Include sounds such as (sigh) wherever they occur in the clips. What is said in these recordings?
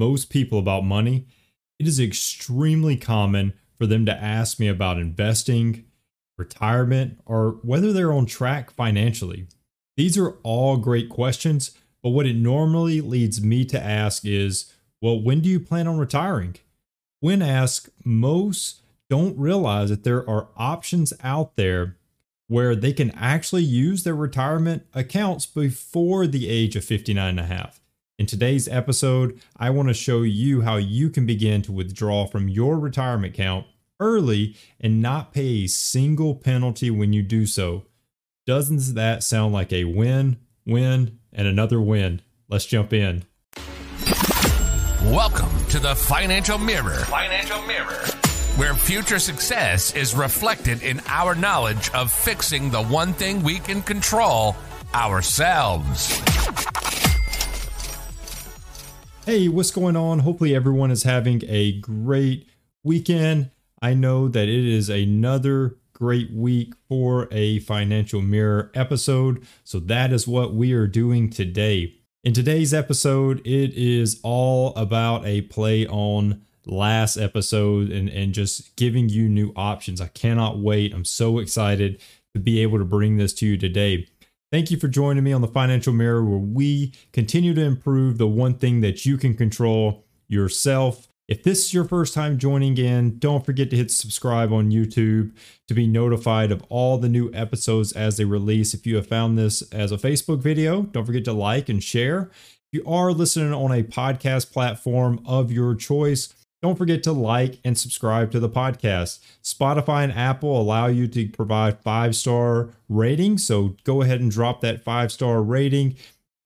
most people about money, it is extremely common for them to ask me about investing, retirement, or whether they're on track financially. These are all great questions, but what it normally leads me to ask is, well, when do you plan on retiring? When asked, most don't realize that there are options out there where they can actually use their retirement accounts before the age of 59 and a half. In today's episode, I want to show you how you can begin to withdraw from your retirement account early and not pay a single penalty when you do so. Doesn't that sound like a win, win, and another win? Let's jump in. Welcome to the Financial Mirror. Financial Mirror. Where future success is reflected in our knowledge of fixing the one thing we can control ourselves. Hey, what's going on? Hopefully, everyone is having a great weekend. I know that it is another great week for a Financial Mirror episode. So, that is what we are doing today. In today's episode, it is all about a play on last episode and, and just giving you new options. I cannot wait. I'm so excited to be able to bring this to you today. Thank you for joining me on the Financial Mirror, where we continue to improve the one thing that you can control yourself. If this is your first time joining in, don't forget to hit subscribe on YouTube to be notified of all the new episodes as they release. If you have found this as a Facebook video, don't forget to like and share. If you are listening on a podcast platform of your choice, don't forget to like and subscribe to the podcast. Spotify and Apple allow you to provide five star ratings. So go ahead and drop that five star rating.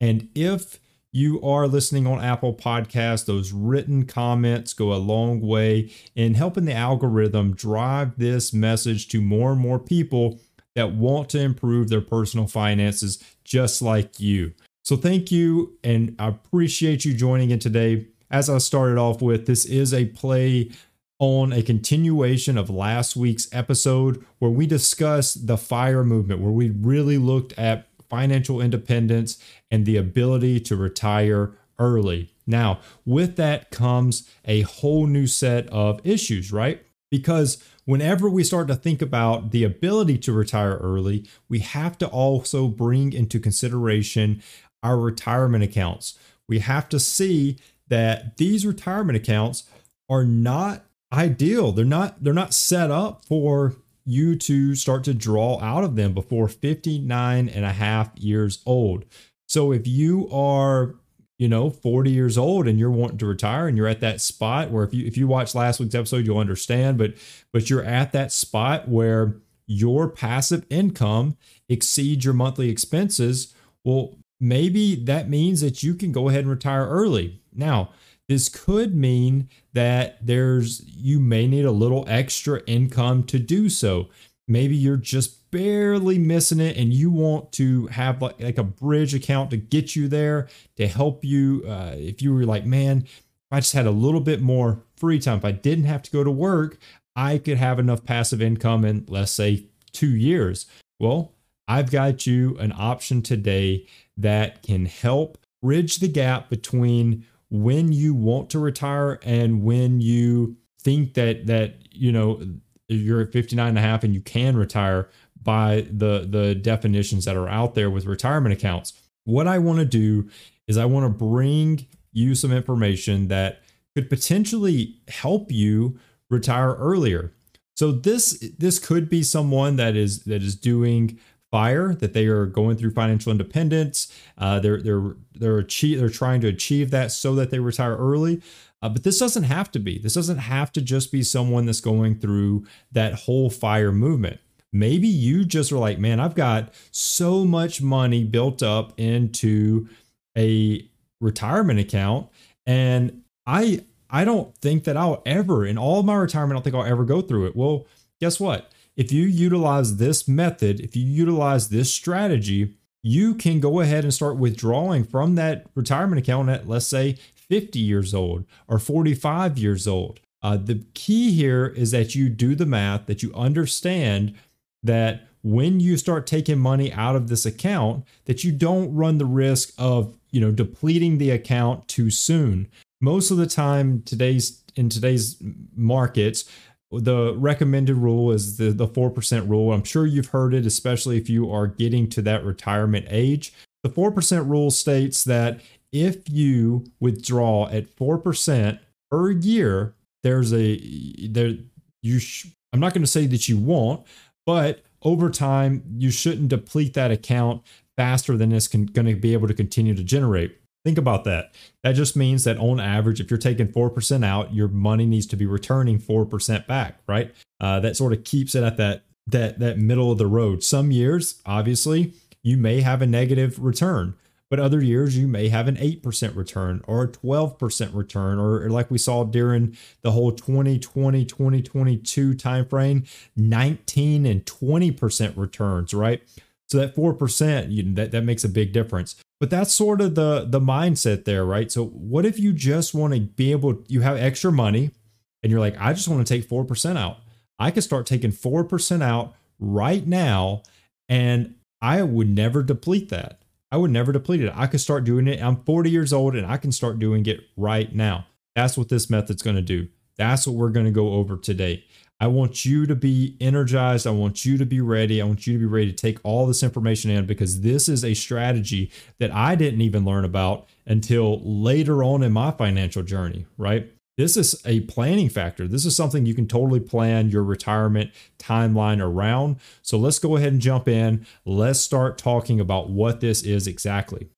And if you are listening on Apple Podcasts, those written comments go a long way in helping the algorithm drive this message to more and more people that want to improve their personal finances just like you. So, thank you, and I appreciate you joining in today. As I started off with, this is a play on a continuation of last week's episode where we discussed the FIRE movement, where we really looked at financial independence and the ability to retire early. Now, with that comes a whole new set of issues, right? Because whenever we start to think about the ability to retire early, we have to also bring into consideration our retirement accounts. We have to see that these retirement accounts are not ideal. They're not they're not set up for you to start to draw out of them before 59 and a half years old. So if you are, you know, 40 years old and you're wanting to retire and you're at that spot where if you if you watch last week's episode, you'll understand, but but you're at that spot where your passive income exceeds your monthly expenses, well, maybe that means that you can go ahead and retire early. Now, this could mean that there's you may need a little extra income to do so. Maybe you're just barely missing it and you want to have like, like a bridge account to get you there to help you uh, if you were like, man, I just had a little bit more free time, if I didn't have to go to work, I could have enough passive income in let's say 2 years. Well, I've got you an option today that can help bridge the gap between when you want to retire and when you think that that you know you're at 59 and a half and you can retire by the the definitions that are out there with retirement accounts. What i want to do is i want to bring you some information that could potentially help you retire earlier. So this this could be someone that is that is doing fire that they are going through financial independence. Uh, they're they're they're achieve they're trying to achieve that so that they retire early. Uh, but this doesn't have to be. This doesn't have to just be someone that's going through that whole fire movement. Maybe you just are like, man, I've got so much money built up into a retirement account, and I I don't think that I'll ever in all my retirement, I don't think I'll ever go through it. Well, guess what? If you utilize this method, if you utilize this strategy, you can go ahead and start withdrawing from that retirement account at, let's say, 50 years old or 45 years old. Uh, the key here is that you do the math, that you understand that when you start taking money out of this account, that you don't run the risk of you know depleting the account too soon. most of the time today's in today's markets the recommended rule is the, the 4% rule. I'm sure you've heard it, especially if you are getting to that retirement age. The 4% rule states that if you withdraw at 4% per year, there's a there you sh- I'm not going to say that you won't, but over time you shouldn't deplete that account faster than it's con- going to be able to continue to generate. Think about that. That just means that on average, if you're taking 4% out, your money needs to be returning 4% back, right? Uh, that sort of keeps it at that that that middle of the road. Some years, obviously, you may have a negative return, but other years you may have an 8% return or a 12% return or, or like we saw during the whole 2020 2022 timeframe, 19 and 20% returns, right? So that 4%, you, that, that makes a big difference. But that's sort of the the mindset there, right? So what if you just want to be able you have extra money and you're like, I just want to take 4% out. I could start taking 4% out right now and I would never deplete that. I would never deplete it. I could start doing it. I'm 40 years old and I can start doing it right now. That's what this method's going to do. That's what we're going to go over today. I want you to be energized. I want you to be ready. I want you to be ready to take all this information in because this is a strategy that I didn't even learn about until later on in my financial journey, right? This is a planning factor. This is something you can totally plan your retirement timeline around. So let's go ahead and jump in. Let's start talking about what this is exactly.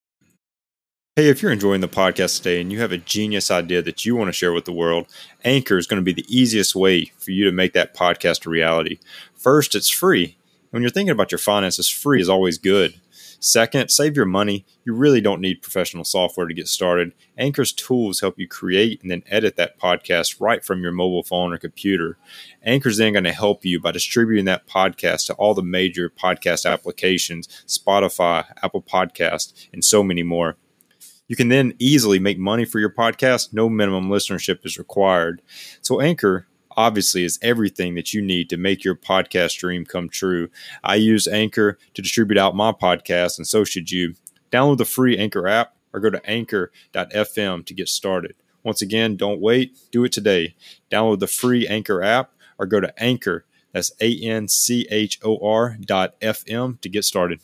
Hey, if you're enjoying the podcast today and you have a genius idea that you want to share with the world, Anchor is going to be the easiest way for you to make that podcast a reality. First, it's free. When you're thinking about your finances, free is always good. Second, save your money. You really don't need professional software to get started. Anchor's tools help you create and then edit that podcast right from your mobile phone or computer. Anchor's then going to help you by distributing that podcast to all the major podcast applications, Spotify, Apple Podcast, and so many more. You can then easily make money for your podcast. No minimum listenership is required. So, Anchor obviously is everything that you need to make your podcast dream come true. I use Anchor to distribute out my podcast, and so should you. Download the free Anchor app or go to anchor.fm to get started. Once again, don't wait, do it today. Download the free Anchor app or go to Anchor. That's A N C H O R dot FM to get started.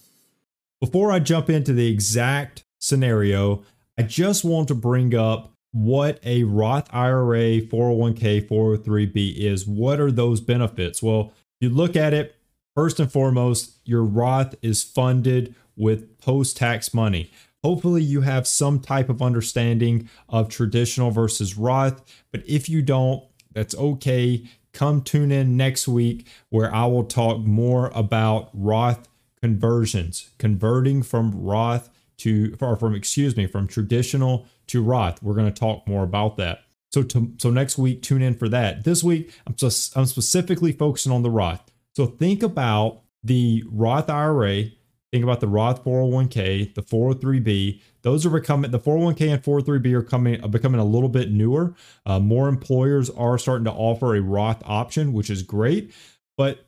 Before I jump into the exact scenario, I just want to bring up what a Roth IRA, 401k, 403b is. What are those benefits? Well, you look at it, first and foremost, your Roth is funded with post tax money. Hopefully, you have some type of understanding of traditional versus Roth, but if you don't, that's okay. Come tune in next week where I will talk more about Roth conversions, converting from Roth to from excuse me from traditional to Roth. We're going to talk more about that. So to, so next week tune in for that. This week I'm just I'm specifically focusing on the Roth. So think about the Roth IRA, think about the Roth 401k, the 403b. Those are becoming the 401k and 403b are coming are becoming a little bit newer. Uh, more employers are starting to offer a Roth option, which is great. But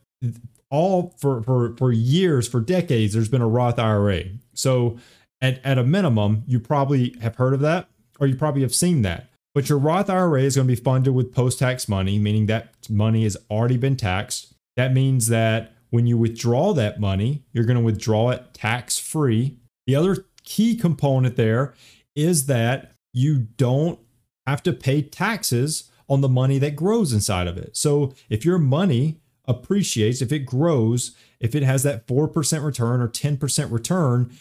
all for for for years, for decades, there's been a Roth IRA. So at, at a minimum, you probably have heard of that or you probably have seen that. But your Roth IRA is going to be funded with post tax money, meaning that money has already been taxed. That means that when you withdraw that money, you're going to withdraw it tax free. The other key component there is that you don't have to pay taxes on the money that grows inside of it. So if your money appreciates, if it grows, if it has that 4% return or 10% return,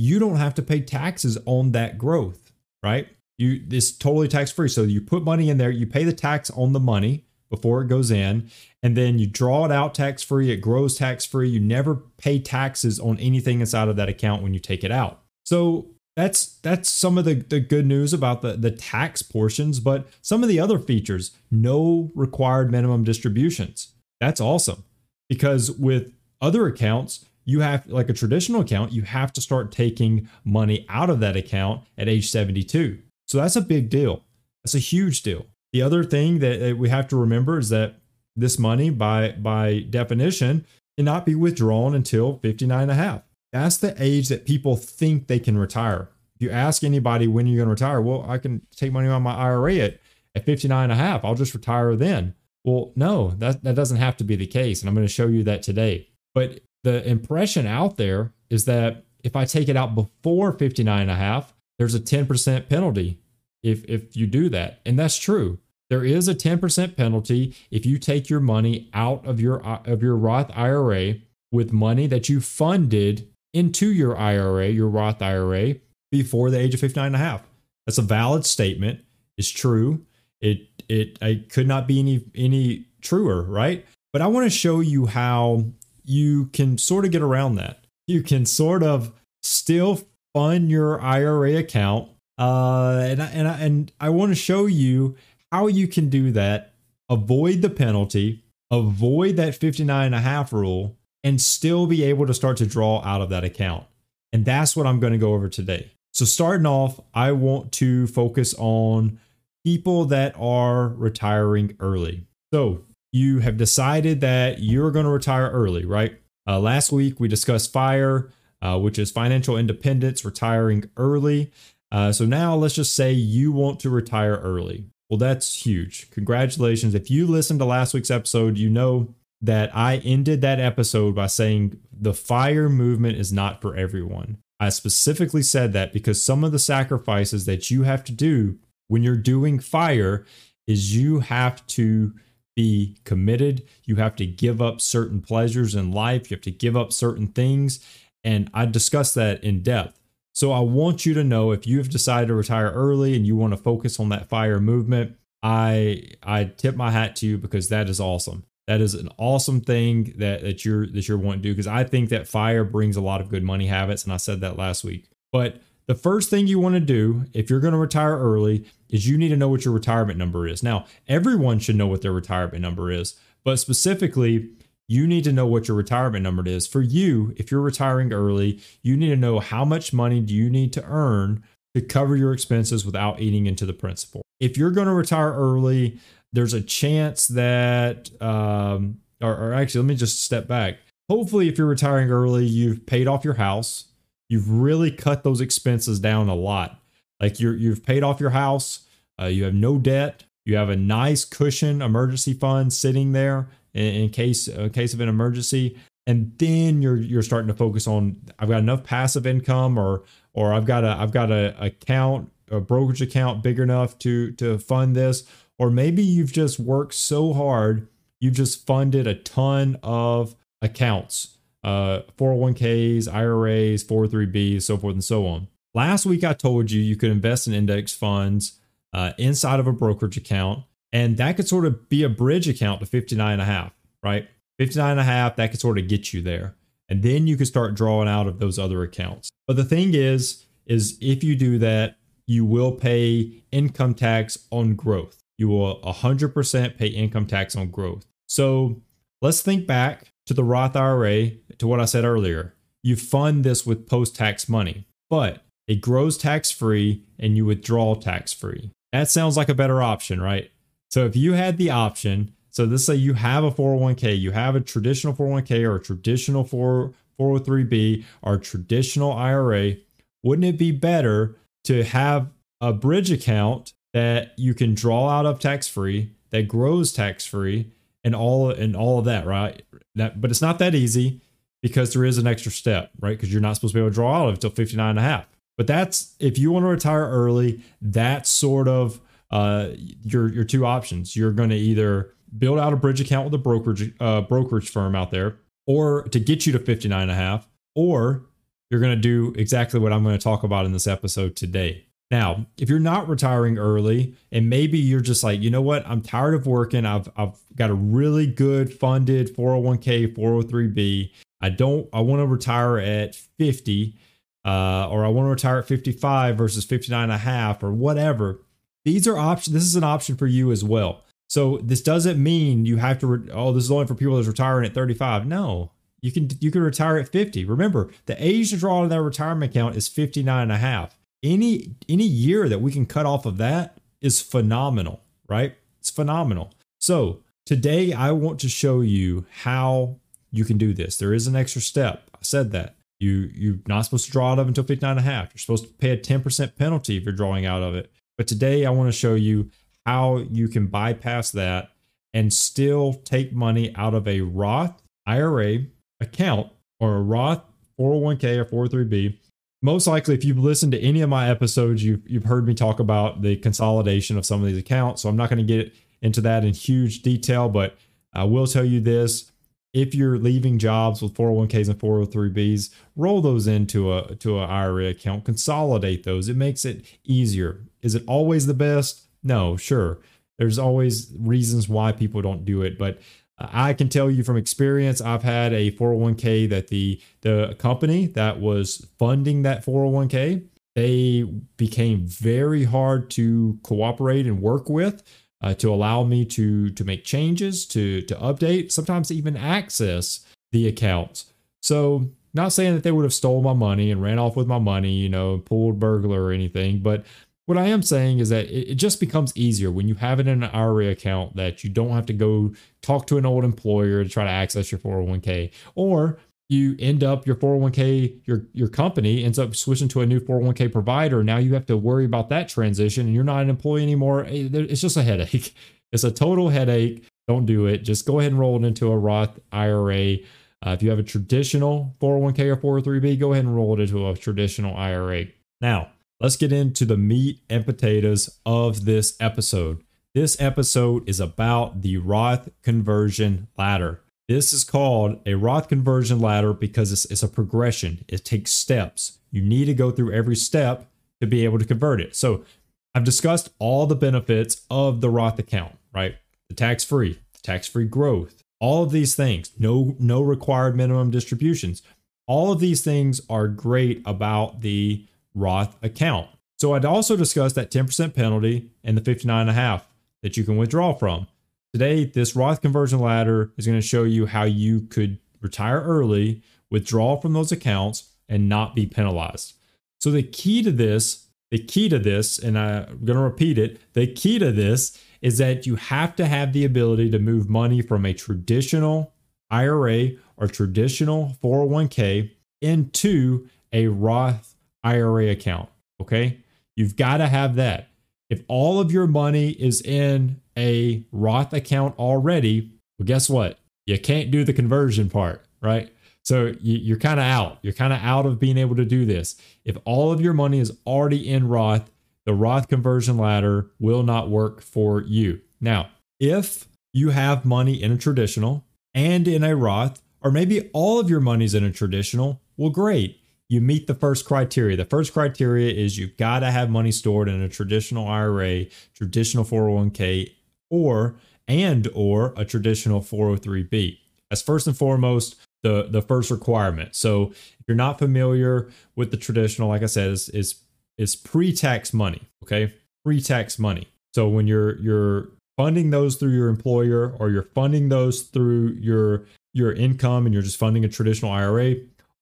you don't have to pay taxes on that growth, right? You this totally tax free. So you put money in there, you pay the tax on the money before it goes in, and then you draw it out tax free. It grows tax free. You never pay taxes on anything inside of that account when you take it out. So that's that's some of the, the good news about the, the tax portions, but some of the other features, no required minimum distributions. That's awesome. Because with other accounts, you have like a traditional account, you have to start taking money out of that account at age 72. So that's a big deal. That's a huge deal. The other thing that we have to remember is that this money by by definition cannot be withdrawn until 59 and a half. That's the age that people think they can retire. If you ask anybody when you're going to retire, well, I can take money on my IRA at, at 59 and a half. I'll just retire then. Well, no, that, that doesn't have to be the case. And I'm going to show you that today. But the impression out there is that if I take it out before 59 and a half, there's a 10% penalty if if you do that. And that's true. There is a 10% penalty if you take your money out of your of your Roth IRA with money that you funded into your IRA, your Roth IRA before the age of 59 and a half. That's a valid statement. It's true. It it I could not be any any truer, right? But I want to show you how you can sort of get around that. You can sort of still fund your IRA account. Uh, and I, and I, and I want to show you how you can do that, avoid the penalty, avoid that 59 and a half rule, and still be able to start to draw out of that account. And that's what I'm going to go over today. So, starting off, I want to focus on people that are retiring early. So, you have decided that you're going to retire early, right? Uh, last week we discussed FIRE, uh, which is financial independence, retiring early. Uh, so now let's just say you want to retire early. Well, that's huge. Congratulations. If you listened to last week's episode, you know that I ended that episode by saying the fire movement is not for everyone. I specifically said that because some of the sacrifices that you have to do when you're doing fire is you have to be committed. You have to give up certain pleasures in life. You have to give up certain things. And I discussed that in depth. So I want you to know if you have decided to retire early and you want to focus on that fire movement, I I tip my hat to you because that is awesome. That is an awesome thing that that you're that you're wanting to do because I think that fire brings a lot of good money habits and I said that last week. But the first thing you want to do if you're going to retire early is you need to know what your retirement number is. Now, everyone should know what their retirement number is, but specifically you need to know what your retirement number is. For you, if you're retiring early, you need to know how much money do you need to earn to cover your expenses without eating into the principal. If you're going to retire early, there's a chance that, um, or, or actually, let me just step back. Hopefully, if you're retiring early, you've paid off your house. You've really cut those expenses down a lot. Like you're, you've paid off your house. Uh, you have no debt. You have a nice cushion emergency fund sitting there in, in case in case of an emergency and then you're you're starting to focus on I've got enough passive income or or I've got a I've got a account a brokerage account big enough to to fund this or maybe you've just worked so hard you've just funded a ton of accounts uh 401ks IRAs 403bs so forth and so on last week I told you you could invest in index funds uh, inside of a brokerage account and that could sort of be a bridge account to 59 and a half, right? 59 and a half, that could sort of get you there. And then you could start drawing out of those other accounts. But the thing is, is if you do that, you will pay income tax on growth. You will 100% pay income tax on growth. So let's think back to the Roth IRA, to what I said earlier. You fund this with post tax money, but it grows tax free and you withdraw tax free. That sounds like a better option, right? So if you had the option, so let's say you have a 401k, you have a traditional 401k or a traditional 4, 403b or traditional IRA, wouldn't it be better to have a bridge account that you can draw out of tax free, that grows tax free, and all and all of that, right? That, but it's not that easy because there is an extra step, right? Because you're not supposed to be able to draw out of it until 59 and a half. But that's if you want to retire early, that's sort of uh, your your two options. You're going to either build out a bridge account with a brokerage uh, brokerage firm out there, or to get you to 59 and a half, or you're going to do exactly what I'm going to talk about in this episode today. Now, if you're not retiring early and maybe you're just like, you know what, I'm tired of working. I've I've got a really good funded 401k, 403b. I don't I want to retire at 50 uh, or I want to retire at 55 versus 59 and a half or whatever these are options. This is an option for you as well. So this doesn't mean you have to. Re- oh, this is only for people that's retiring at 35. No, you can you can retire at 50. Remember, the age to draw of that retirement account is 59 and a half. Any any year that we can cut off of that is phenomenal, right? It's phenomenal. So today I want to show you how you can do this. There is an extra step. I said that. You you're not supposed to draw out of until 59 and a half. You're supposed to pay a 10% penalty if you're drawing out of it. But today I want to show you how you can bypass that and still take money out of a Roth IRA account or a Roth 401k or 403b. Most likely, if you've listened to any of my episodes, you've, you've heard me talk about the consolidation of some of these accounts. So I'm not going to get into that in huge detail, but I will tell you this. If you're leaving jobs with 401ks and 403bs, roll those into a to an IRA account, consolidate those. It makes it easier. Is it always the best? No, sure. There's always reasons why people don't do it, but I can tell you from experience, I've had a 401k that the the company that was funding that 401k, they became very hard to cooperate and work with. Uh, to allow me to to make changes, to to update, sometimes even access the accounts. So, not saying that they would have stole my money and ran off with my money, you know, pulled burglar or anything, but what I am saying is that it, just becomes easier when you have it in an IRA account that you don't have to go talk to an old employer to try to access your 401k or you end up your 401k your your company ends up switching to a new 401k provider. Now you have to worry about that transition and you're not an employee anymore. Eh, it's just a headache. (laughs) It's a total headache. Don't do it. Just go ahead and roll it into a roth ira uh, if you have a traditional 401k or 403b go ahead and roll it into a traditional ira now let's get into the meat and potatoes of this episode. This episode is about the Roth conversion ladder. This is called a Roth conversion ladder because it's, it's, a progression. It takes steps. You need to go through every step to be able to convert it. So, I've discussed all the benefits of the Roth account, right? The tax free, tax free growth, all of these things, no no required minimum distributions. All of these things are great about the Roth account. So I'd also discuss that 10% penalty and the 59.5 that you can withdraw from. Today, this Roth conversion ladder is going to show you how you could retire early, withdraw from those accounts, and not be penalized. So the key to this, the key to this, and I'm going to repeat it, the key to this is that you have to have the ability to move money from a traditional IRA or traditional 401k into a Roth IRA account. Okay. You've got to have that. If all of your money is in a Roth account already, well, guess what? You can't do the conversion part, right? So you, are kind of out. You're kind of out of being able to do this. If all of your money is already in Roth, the Roth conversion ladder will not work for you. Now, if you have money in a traditional and in a Roth, or maybe all of your money's in a traditional, well, great you meet the first criteria. The first criteria is you've got to have money stored in a traditional IRA, traditional 401k, or and or a traditional 403b. That's first and foremost the the first requirement. So if you're not familiar with the traditional, like I said, is is is pre-tax money. Okay, pre-tax money. So when you're you're funding those through your employer or you're funding those through your your income and you're just funding a traditional IRA,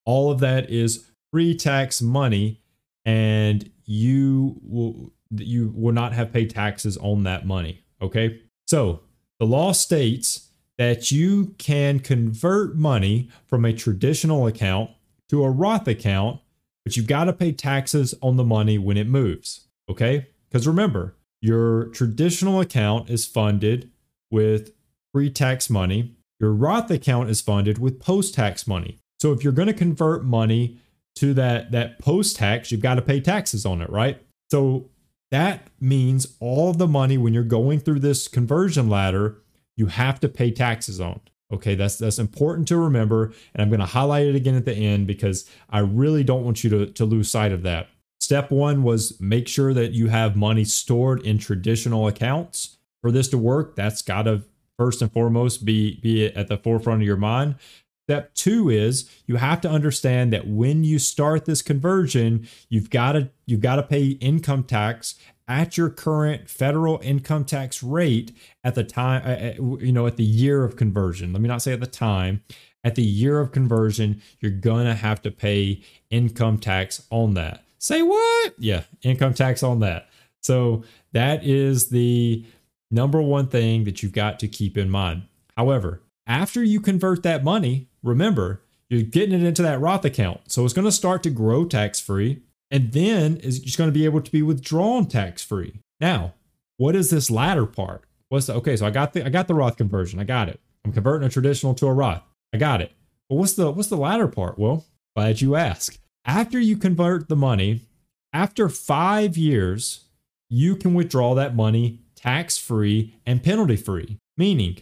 all of that is pre-tax money and you will you will not have paid taxes on that money okay? So the law states that you can convert money from a traditional account to a Roth account but you've got to pay taxes on the money when it moves okay? Because remember your traditional account is funded with pre-tax money. Your Roth account is funded with post-tax money. So if you're going to convert money to that that post tax, you've got to pay taxes on it, right? So that means all the money when you're going through this conversion ladder, you have to pay taxes on. Okay, that's that's important to remember, and I'm going to highlight it again at the end because I really don't want you to, to lose sight of that. Step one was make sure that you have money stored in traditional accounts. For this to work, that's got to first and foremost be be at the forefront of your mind. Step two is you have to understand that when you start this conversion, you've got to you've got to pay income tax at your current federal income tax rate at the time uh, uh, you know at the year of conversion. Let me not say at the time. At the year of conversion, you're going to have to pay income tax on that. Say what? Yeah, income tax on that. So that is the number one thing that you've got to keep in mind. However, after you convert that money, remember, You're getting it into that Roth account. So it's going to start to grow tax free and then it's just going to be able to be withdrawn tax free. Now, what is this ladder part? What's the, okay? So I got the I got the Roth conversion. I got it. I'm converting a traditional to a Roth. I got it. But what's the what's the ladder part? Well, glad you asked. After you convert the money, after five years, you can withdraw that money tax free and penalty free. Meaning,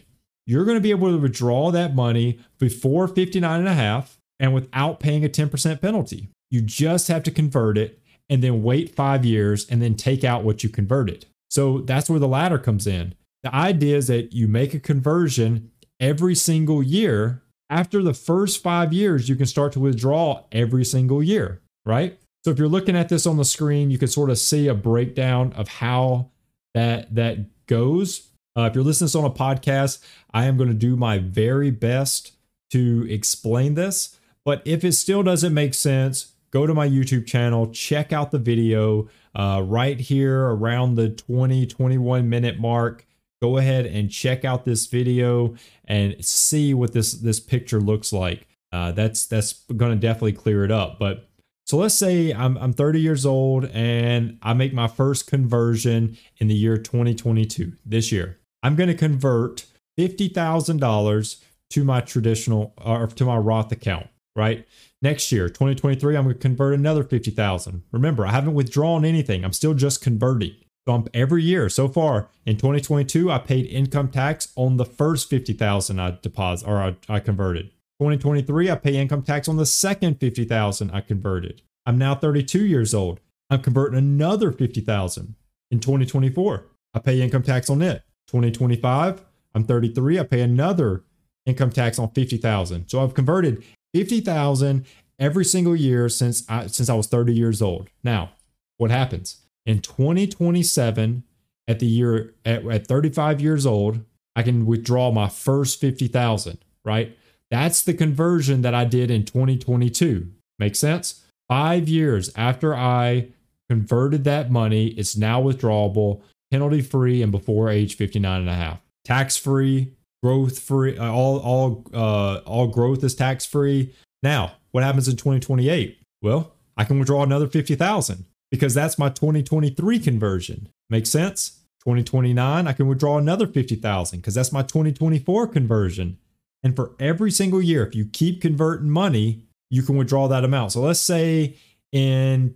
you're going to be able to withdraw that money before 59 and a half and without paying a 10% penalty. You just have to convert it and then wait five years and then take out what you converted. So that's where the ladder comes in. The idea is that you make a conversion every single year. After the first five years, you can start to withdraw every single year, right? So if you're looking at this on the screen, you can sort of see a breakdown of how that that goes. Uh, if you're listening to this on a podcast, I am going to do my very best to explain this. But if it still doesn't make sense, go to my YouTube channel, check out the video uh, right here around the 20, 21 minute mark. Go ahead and check out this video and see what this this picture looks like. Uh, that's that's going to definitely clear it up. But so let's say I'm I'm 30 years old and I make my first conversion in the year 2022 this year. I'm going to convert fifty thousand dollars to my traditional or to my Roth account. Right Next year, 2023, I'm going to convert another 50,000. Remember, I haven't withdrawn anything. I'm still just converting. So I'm, every year so far in 2022, I paid income tax on the first 50,000 I deposit or I, I converted. 2023, I pay income tax on the second 50,000 I converted. I'm now 32 years old. I'm converting another 50,000 in 2024. I pay income tax on it. 2025, I'm 33. I pay another income tax on 50,000. So I've converted 50,000 every single year since I, since I was 30 years old. Now, what happens? In 2027 at the year at, at 35 years old, I can withdraw my first 50,000, right? That's the conversion that I did in 2022. Make sense? 5 years after I converted that money, it's now withdrawable, penalty free and before age 59 and a half. Tax free, growth free uh, all all uh all growth is tax free. Now what happens in 2028 well i can withdraw another 50000 because that's my 2023 conversion. Makes sense? 2029 i can withdraw another 50000 because that's my 2024 conversion. And for every single year if you keep converting money you can withdraw that amount. So let's say in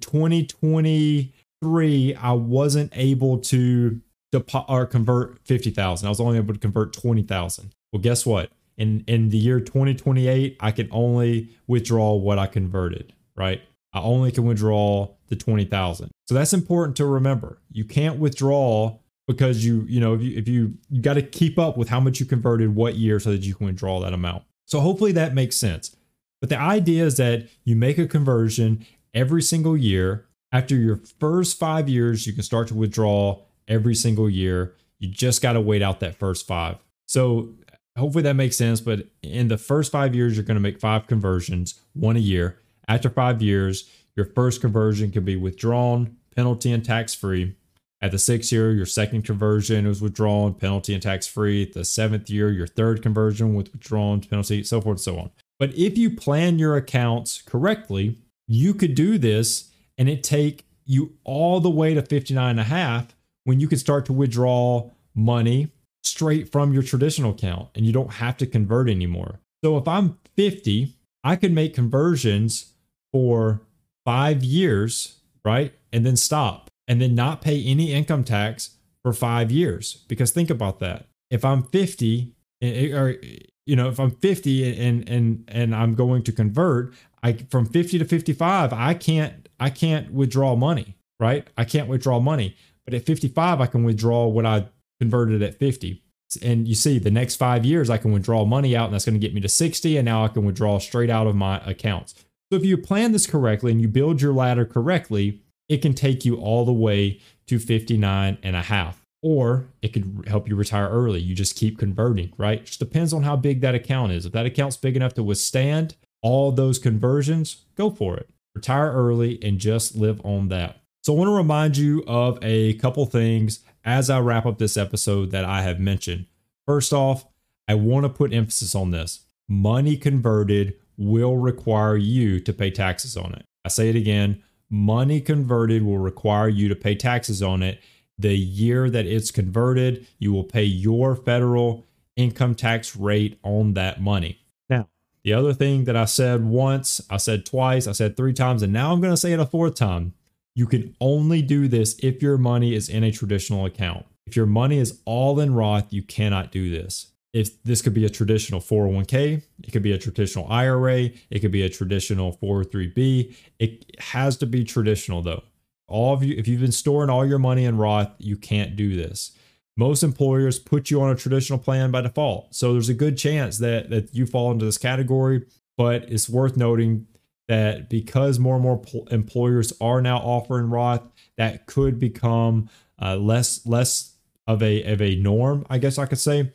2023 i wasn't able to depo- or convert 50,000. I was only able to convert 20,000. Well, guess what? In in the year 2028, I can only withdraw what I converted, right? I only can withdraw the 20,000. So that's important to remember. You can't withdraw because you, you know, if you if you you got to keep up with how much you converted what year so that you can withdraw that amount. So hopefully that makes sense. But the idea is that you make a conversion every single year. After your first 5 years, you can start to withdraw every single year. You just got to wait out that first five. So hopefully that makes sense. But in the first five years, you're going to make five conversions, one a year. After five years, your first conversion can be withdrawn, penalty and tax free. At the sixth year, your second conversion was withdrawn, penalty and tax free. The seventh year, your third conversion was withdrawn, penalty, so forth and so on. But if you plan your accounts correctly, you could do this and it take you all the way to 59 and a half when you can start to withdraw money straight from your traditional account and you don't have to convert anymore. So if I'm 50, I could make conversions for five years, right? And then stop and then not pay any income tax for five years. Because think about that. If I'm 50 eh, eh, or you know, if I'm 50 and and and I'm going to convert, I from 50 to 55, I can't I can't withdraw money, right? I can't withdraw money. But at 55, I can withdraw what I converted at 50. And you see, the next five years, I can withdraw money out, and that's going to get me to 60. And now I can withdraw straight out of my accounts. So if you plan this correctly and you build your ladder correctly, it can take you all the way to 59 and a half. Or it could help you retire early. You just keep converting, right? It just depends on how big that account is. If that account's big enough to withstand all those conversions, go for it. Retire early and just live on that. So I want to remind you of a couple things as I wrap up this episode that I have mentioned. First off, I want to put emphasis on this money converted will require you to pay taxes on it. I say it again money converted will require you to pay taxes on it. The year that it's converted, you will pay your federal income tax rate on that money. Now, the other thing that I said once, I said twice, I said three times, and now I'm going to say it a fourth time. You can only do this if your money is in a traditional account. If your money is all in Roth, you cannot do this. If this could be a traditional 401k, it could be a traditional IRA, it could be a traditional 403b. It has to be traditional though. All of you, if you've been storing all your money in Roth, you can't do this. Most employers put you on a traditional plan by default. So there's a good chance that, that you fall into this category, but it's worth noting that because more and more employers are now offering Roth, that could become uh, less less of a of a norm, I guess I could say.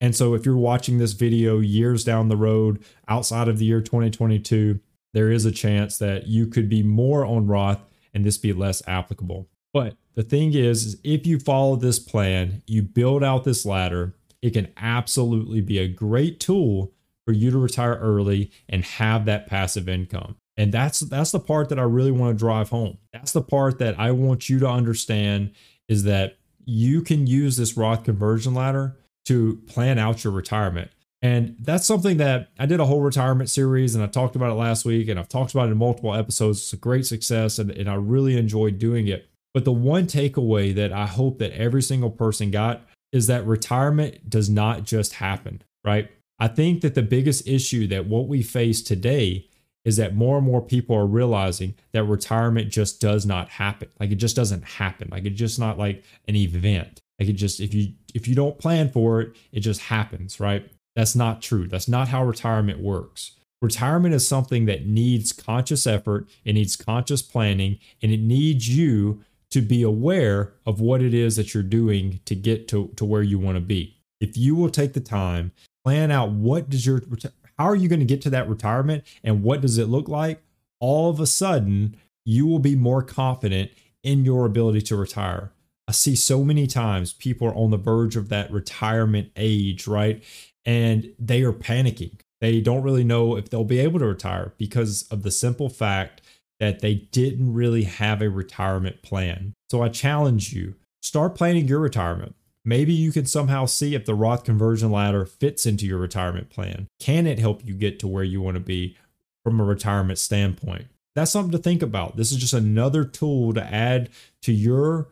And so if you're watching this video years down the road outside of the year 2022, there is a chance that you could be more on Roth and this be less applicable. But the thing is, is if you follow this plan, you build out this ladder, it can absolutely be a great tool for you to retire early and have that passive income. And that's that's the part that I really want to drive home. That's the part that I want you to understand is that you can use this Roth conversion ladder to plan out your retirement. And that's something that I did a whole retirement series and I talked about it last week and I've talked about it in multiple episodes. It's a great success and, and I really enjoyed doing it. But the one takeaway that I hope that every single person got is that retirement does not just happen, right? I think that the biggest issue that what we face today is that more and more people are realizing that retirement just does not happen. Like it just doesn't happen. Like it's just not like an event. Like it just if you if you don't plan for it, it just happens, right? That's not true. That's not how retirement works. Retirement is something that needs conscious effort, it needs conscious planning, and it needs you to be aware of what it is that you're doing to get to, to where you want to be. If you will take the time, plan out what does your how are you going to get to that retirement and what does it look like, all of a sudden you will be more confident in your ability to retire. I see so many times people are on the verge of that retirement age, right? And they are panicking. They don't really know if they'll be able to retire because of the simple fact that they didn't really have a retirement plan. So I challenge you start planning your retirement. Maybe you can somehow see if the Roth conversion ladder fits into your retirement plan. Can it help you get to where you want to be from a retirement standpoint? That's something to think about. This is just another tool to add to your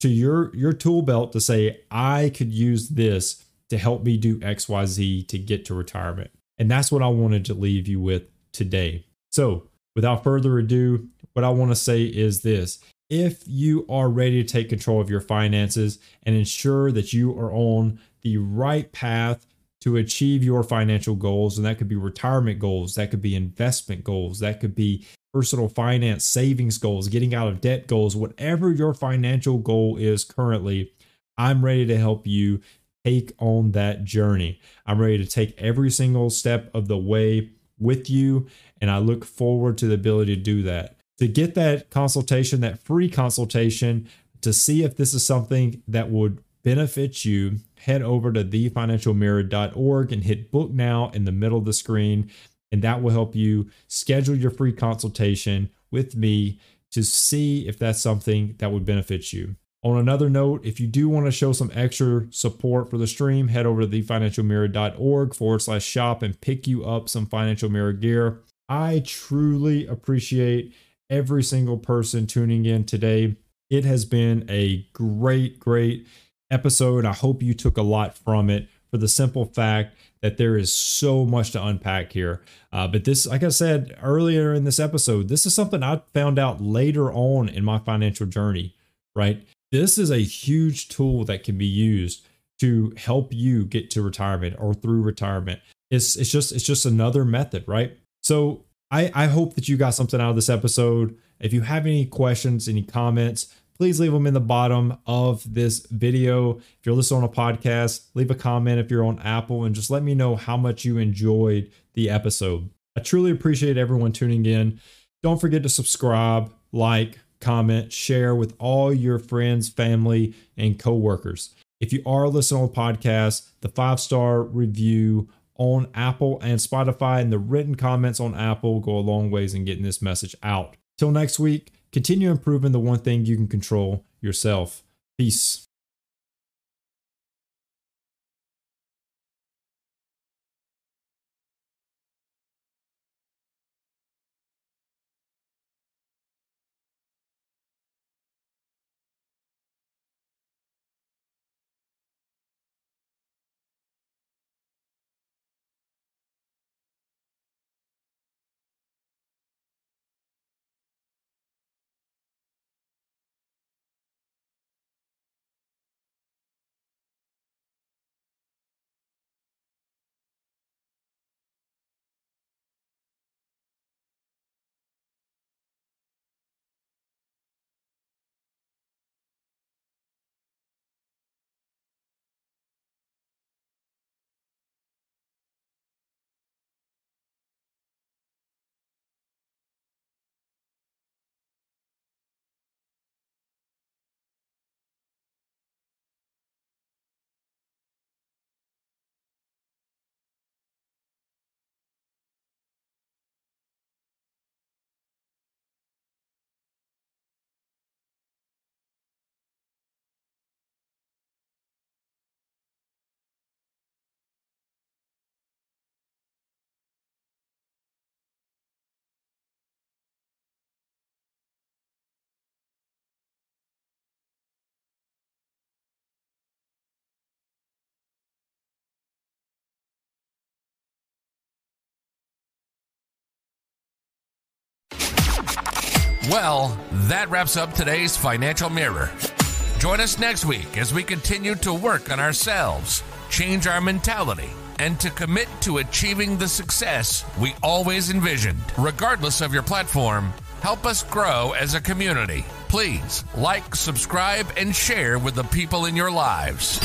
to your your tool belt to say I could use this to help me do XYZ to get to retirement. And that's what I wanted to leave you with today. So, without further ado, what I want to say is this. If you are ready to take control of your finances and ensure that you are on the right path to achieve your financial goals, and that could be retirement goals, that could be investment goals, that could be personal finance, savings goals, getting out of debt goals, whatever your financial goal is currently, I'm ready to help you take on that journey. I'm ready to take every single step of the way with you, and I look forward to the ability to do that. To get that consultation, that free consultation, to see if this is something that would benefit you, head over to thefinancialmirror.org and hit book now in the middle of the screen and that will help you schedule your free consultation with me to see if that's something that would benefit you. On another note, if you do want to show some extra support for the stream, head over to thefinancialmirror.org forward slash shop and pick you up some financial mirror gear. I truly appreciate every single person tuning in today. It has been a great, great episode. I hope you took a lot from it for the simple fact that there is so much to unpack here. Uh, but this, like I said earlier in this episode, this is something I found out later on in my financial journey, right? This is a huge tool that can be used to help you get to retirement or through retirement. It's, it's just it's just another method, right? So I, I hope that you got something out of this episode. If you have any questions, any comments, please leave them in the bottom of this video. If you're listening on a podcast, leave a comment if you're on Apple and just let me know how much you enjoyed the episode. I truly appreciate everyone tuning in. Don't forget to subscribe, like, comment, share with all your friends, family, and coworkers. If you are listening on podcast, the five star review on Apple and Spotify, and the written comments on Apple go a long ways in getting this message out. Till next week, continue improving the one thing you can control yourself. Peace. Well, that wraps up today's Financial Mirror. Join us next week as we continue to work on ourselves, change our mentality, and to commit to achieving the success we always envisioned. Regardless of your platform, help us grow as a community. Please like, subscribe, and share with the people in your lives.